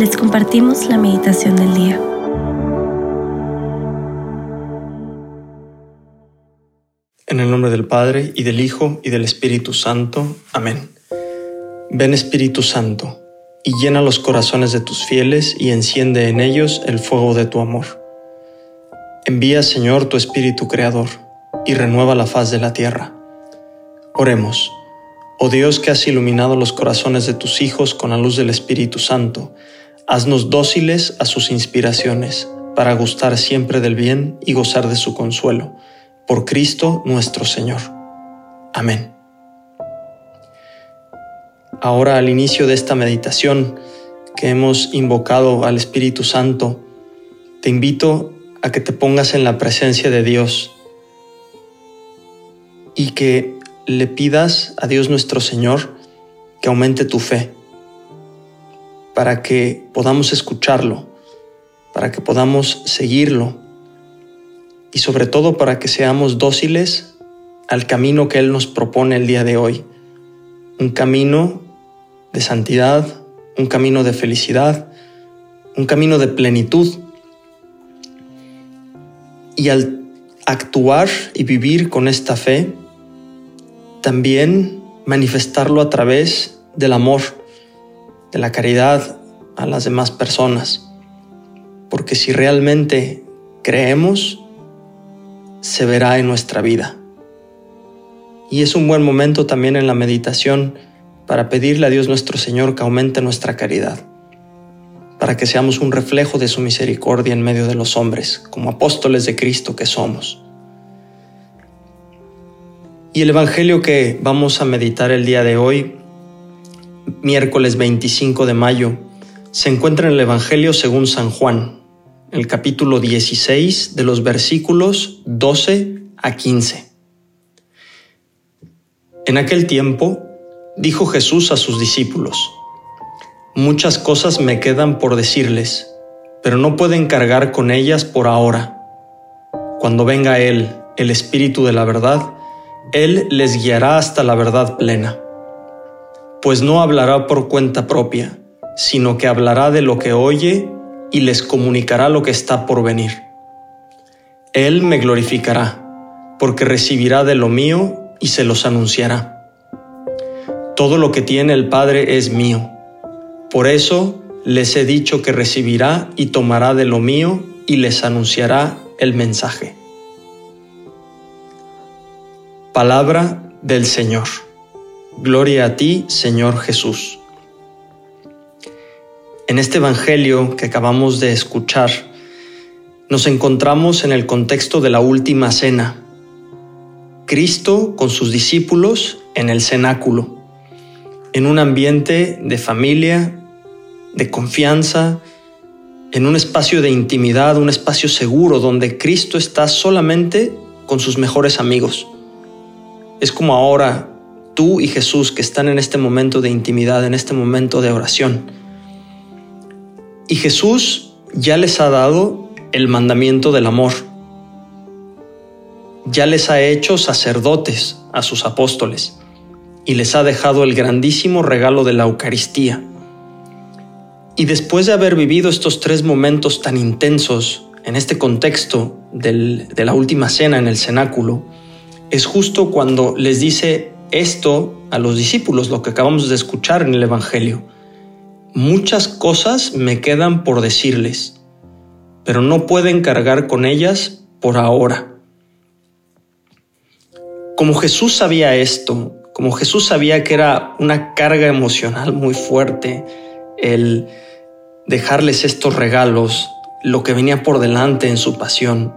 les compartimos la meditación del día. En el nombre del Padre, y del Hijo, y del Espíritu Santo. Amén. Ven Espíritu Santo, y llena los corazones de tus fieles, y enciende en ellos el fuego de tu amor. Envía, Señor, tu Espíritu Creador, y renueva la faz de la tierra. Oremos. Oh Dios que has iluminado los corazones de tus hijos con la luz del Espíritu Santo, haznos dóciles a sus inspiraciones, para gustar siempre del bien y gozar de su consuelo por Cristo nuestro Señor. Amén. Ahora al inicio de esta meditación que hemos invocado al Espíritu Santo, te invito a que te pongas en la presencia de Dios y que le pidas a Dios nuestro Señor que aumente tu fe, para que podamos escucharlo, para que podamos seguirlo y sobre todo para que seamos dóciles al camino que Él nos propone el día de hoy. Un camino de santidad, un camino de felicidad, un camino de plenitud. Y al actuar y vivir con esta fe, también manifestarlo a través del amor, de la caridad a las demás personas. Porque si realmente creemos, se verá en nuestra vida. Y es un buen momento también en la meditación para pedirle a Dios nuestro Señor que aumente nuestra caridad, para que seamos un reflejo de su misericordia en medio de los hombres, como apóstoles de Cristo que somos. Y el Evangelio que vamos a meditar el día de hoy, miércoles 25 de mayo, se encuentra en el Evangelio según San Juan, el capítulo 16 de los versículos 12 a 15. En aquel tiempo dijo Jesús a sus discípulos, Muchas cosas me quedan por decirles, pero no pueden cargar con ellas por ahora. Cuando venga Él, el Espíritu de la verdad, Él les guiará hasta la verdad plena. Pues no hablará por cuenta propia, sino que hablará de lo que oye y les comunicará lo que está por venir. Él me glorificará, porque recibirá de lo mío y se los anunciará. Todo lo que tiene el Padre es mío. Por eso les he dicho que recibirá y tomará de lo mío y les anunciará el mensaje. Palabra del Señor. Gloria a ti, Señor Jesús. En este Evangelio que acabamos de escuchar, nos encontramos en el contexto de la última cena. Cristo con sus discípulos en el cenáculo, en un ambiente de familia, de confianza, en un espacio de intimidad, un espacio seguro donde Cristo está solamente con sus mejores amigos. Es como ahora tú y Jesús que están en este momento de intimidad, en este momento de oración y Jesús ya les ha dado el mandamiento del amor. Ya les ha hecho sacerdotes a sus apóstoles y les ha dejado el grandísimo regalo de la Eucaristía. Y después de haber vivido estos tres momentos tan intensos en este contexto de la última cena en el cenáculo, es justo cuando les dice esto a los discípulos, lo que acabamos de escuchar en el Evangelio Muchas cosas me quedan por decirles, pero no pueden cargar con ellas por ahora. Como Jesús sabía esto, como Jesús sabía que era una carga emocional muy fuerte el dejarles estos regalos, lo que venía por delante en su pasión,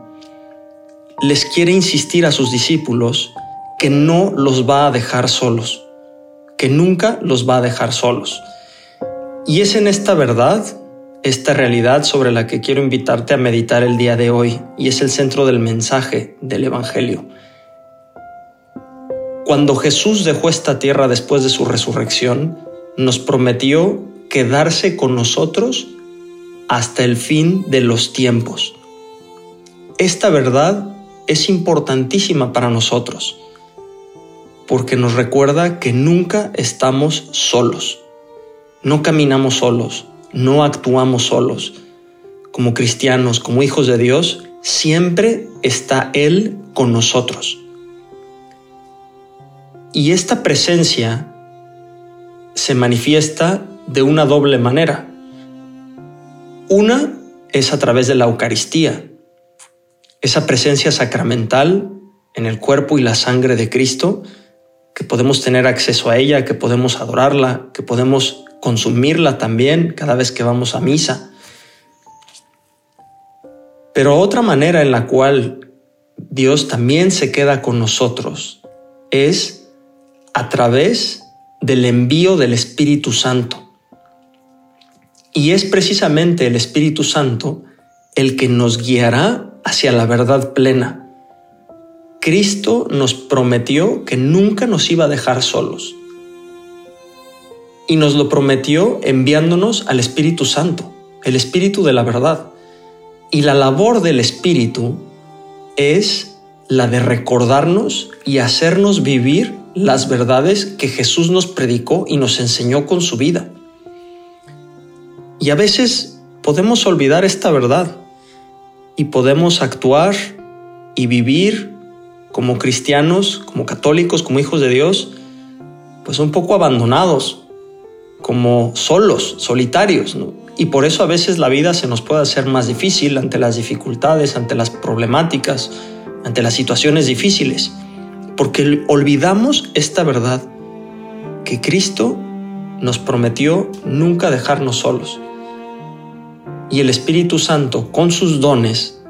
les quiere insistir a sus discípulos que no los va a dejar solos, que nunca los va a dejar solos. Y es en esta verdad, esta realidad sobre la que quiero invitarte a meditar el día de hoy, y es el centro del mensaje del Evangelio. Cuando Jesús dejó esta tierra después de su resurrección, nos prometió quedarse con nosotros hasta el fin de los tiempos. Esta verdad es importantísima para nosotros, porque nos recuerda que nunca estamos solos no caminamos solos, no actuamos solos. Como cristianos, como hijos de Dios, siempre está Él con nosotros. Y esta presencia se manifiesta de una doble manera. Una es a través de la Eucaristía, esa presencia sacramental en el cuerpo y la sangre de Cristo, que podemos tener acceso a ella, que podemos adorarla, que podemos consumirla también cada vez que vamos a misa. Pero otra manera en la cual Dios también se queda con nosotros es a través del envío del Espíritu Santo. Y es precisamente el Espíritu Santo el que nos guiará hacia la verdad plena Cristo nos prometió que nunca nos iba a dejar solos. Y nos lo prometió enviándonos al Espíritu Santo, el Espíritu de la verdad. Y la labor del Espíritu es la de recordarnos y hacernos vivir las verdades que Jesús nos predicó y nos enseñó con su vida. Y a veces podemos olvidar esta verdad y podemos actuar y vivir como cristianos, como católicos, como hijos de Dios, pues un poco abandonados, como solos, solitarios. Y por eso a veces la vida se nos puede hacer más difícil ante las dificultades, ante las problemáticas, ante las situaciones difíciles, porque olvidamos esta verdad, que Cristo nos prometió nunca dejarnos solos. Y el Espíritu Santo, con sus dones,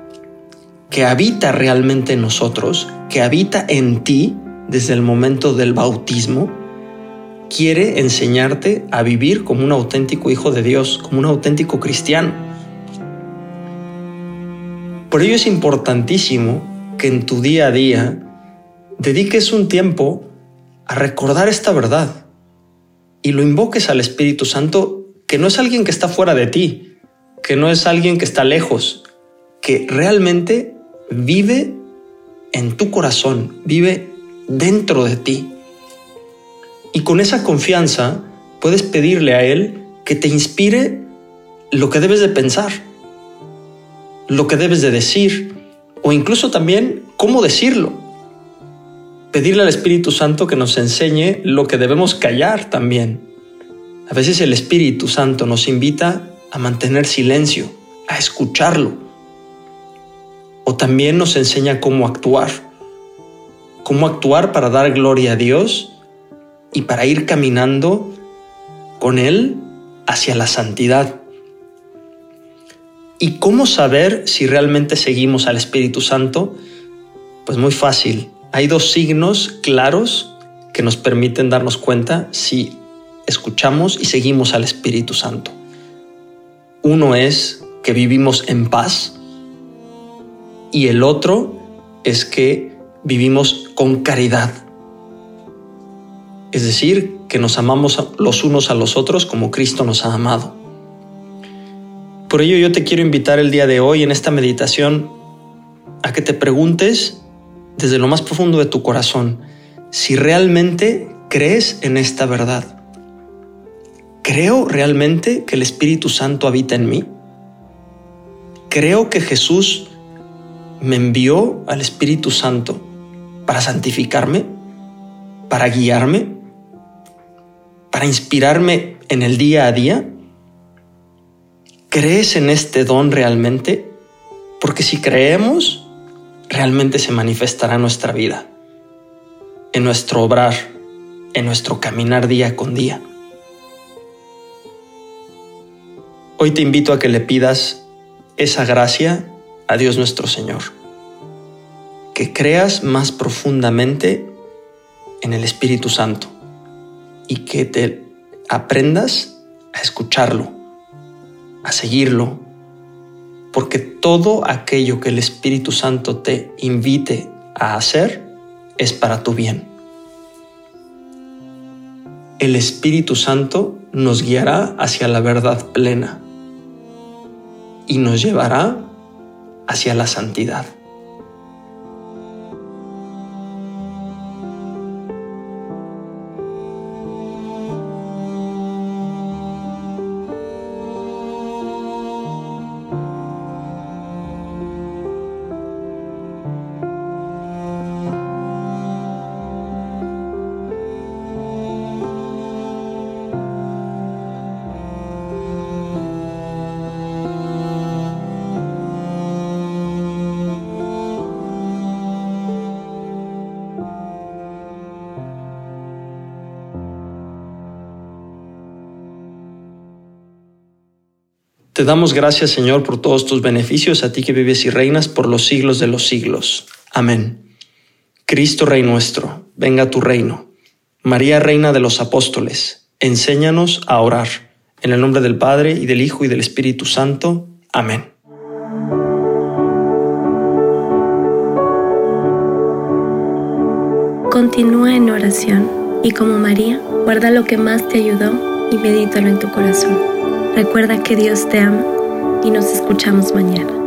que habita realmente en nosotros, que habita en ti desde el momento del bautismo, quiere enseñarte a vivir como un auténtico hijo de Dios, como un auténtico cristiano. Por ello es importantísimo que en tu día a día dediques un tiempo a recordar esta verdad y lo invoques al Espíritu Santo, que no es alguien que está fuera de ti, que no es alguien que está lejos, que realmente vive en tu corazón, vive dentro de ti. Y con esa confianza puedes pedirle a Él que te inspire lo que debes de pensar, lo que debes de decir, o incluso también cómo decirlo. Pedirle al Espíritu Santo que nos enseñe lo que debemos callar también. A veces el Espíritu Santo nos invita a mantener silencio, a escucharlo, o también nos enseña cómo actuar, cómo actuar para dar gloria a Dios y para ir caminando con Él hacia la santidad. ¿Y cómo saber si realmente seguimos al Espíritu Santo? Pues muy fácil. Hay dos signos claros que nos permiten darnos cuenta si escuchamos y seguimos al Espíritu Santo. Uno es que vivimos en paz, y el otro es que vivimos con caridad. Es decir, que nos amamos los unos a los otros como Cristo nos ha amado. Por ello yo te quiero invitar el día de hoy en esta meditación a que te preguntes desde lo más profundo de tu corazón si realmente crees en esta verdad. ¿Creo realmente que el Espíritu Santo habita en mí? ¿Creo que Jesús me envió al Espíritu Santo para santificarme, para guiarme, para inspirarme en el día a día? ¿Crees en este don realmente? Porque si creemos, realmente se manifestará en nuestra vida, en nuestro obrar, en nuestro caminar día con día. Hoy te invito a que le pidas esa gracia a Dios nuestro Señor. Que creas más profundamente en el Espíritu Santo y que te aprendas a escucharlo, a seguirlo, porque todo aquello que el Espíritu Santo te invite a hacer es para tu bien. El Espíritu Santo nos guiará hacia la verdad plena y nos llevará hacia la santidad. Te damos gracias, Señor, por todos tus beneficios, a ti que vives y reinas por los siglos de los siglos. Amén. Cristo Rey nuestro, venga tu reino. María, Reina de los Apóstoles, enséñanos a orar. En el nombre del Padre, y del Hijo, y del Espíritu Santo. Amén. Continúa en oración y como María, guarda lo que más te ayudó y medítalo en tu corazón. Recuerda que Dios te ama y nos escuchamos mañana.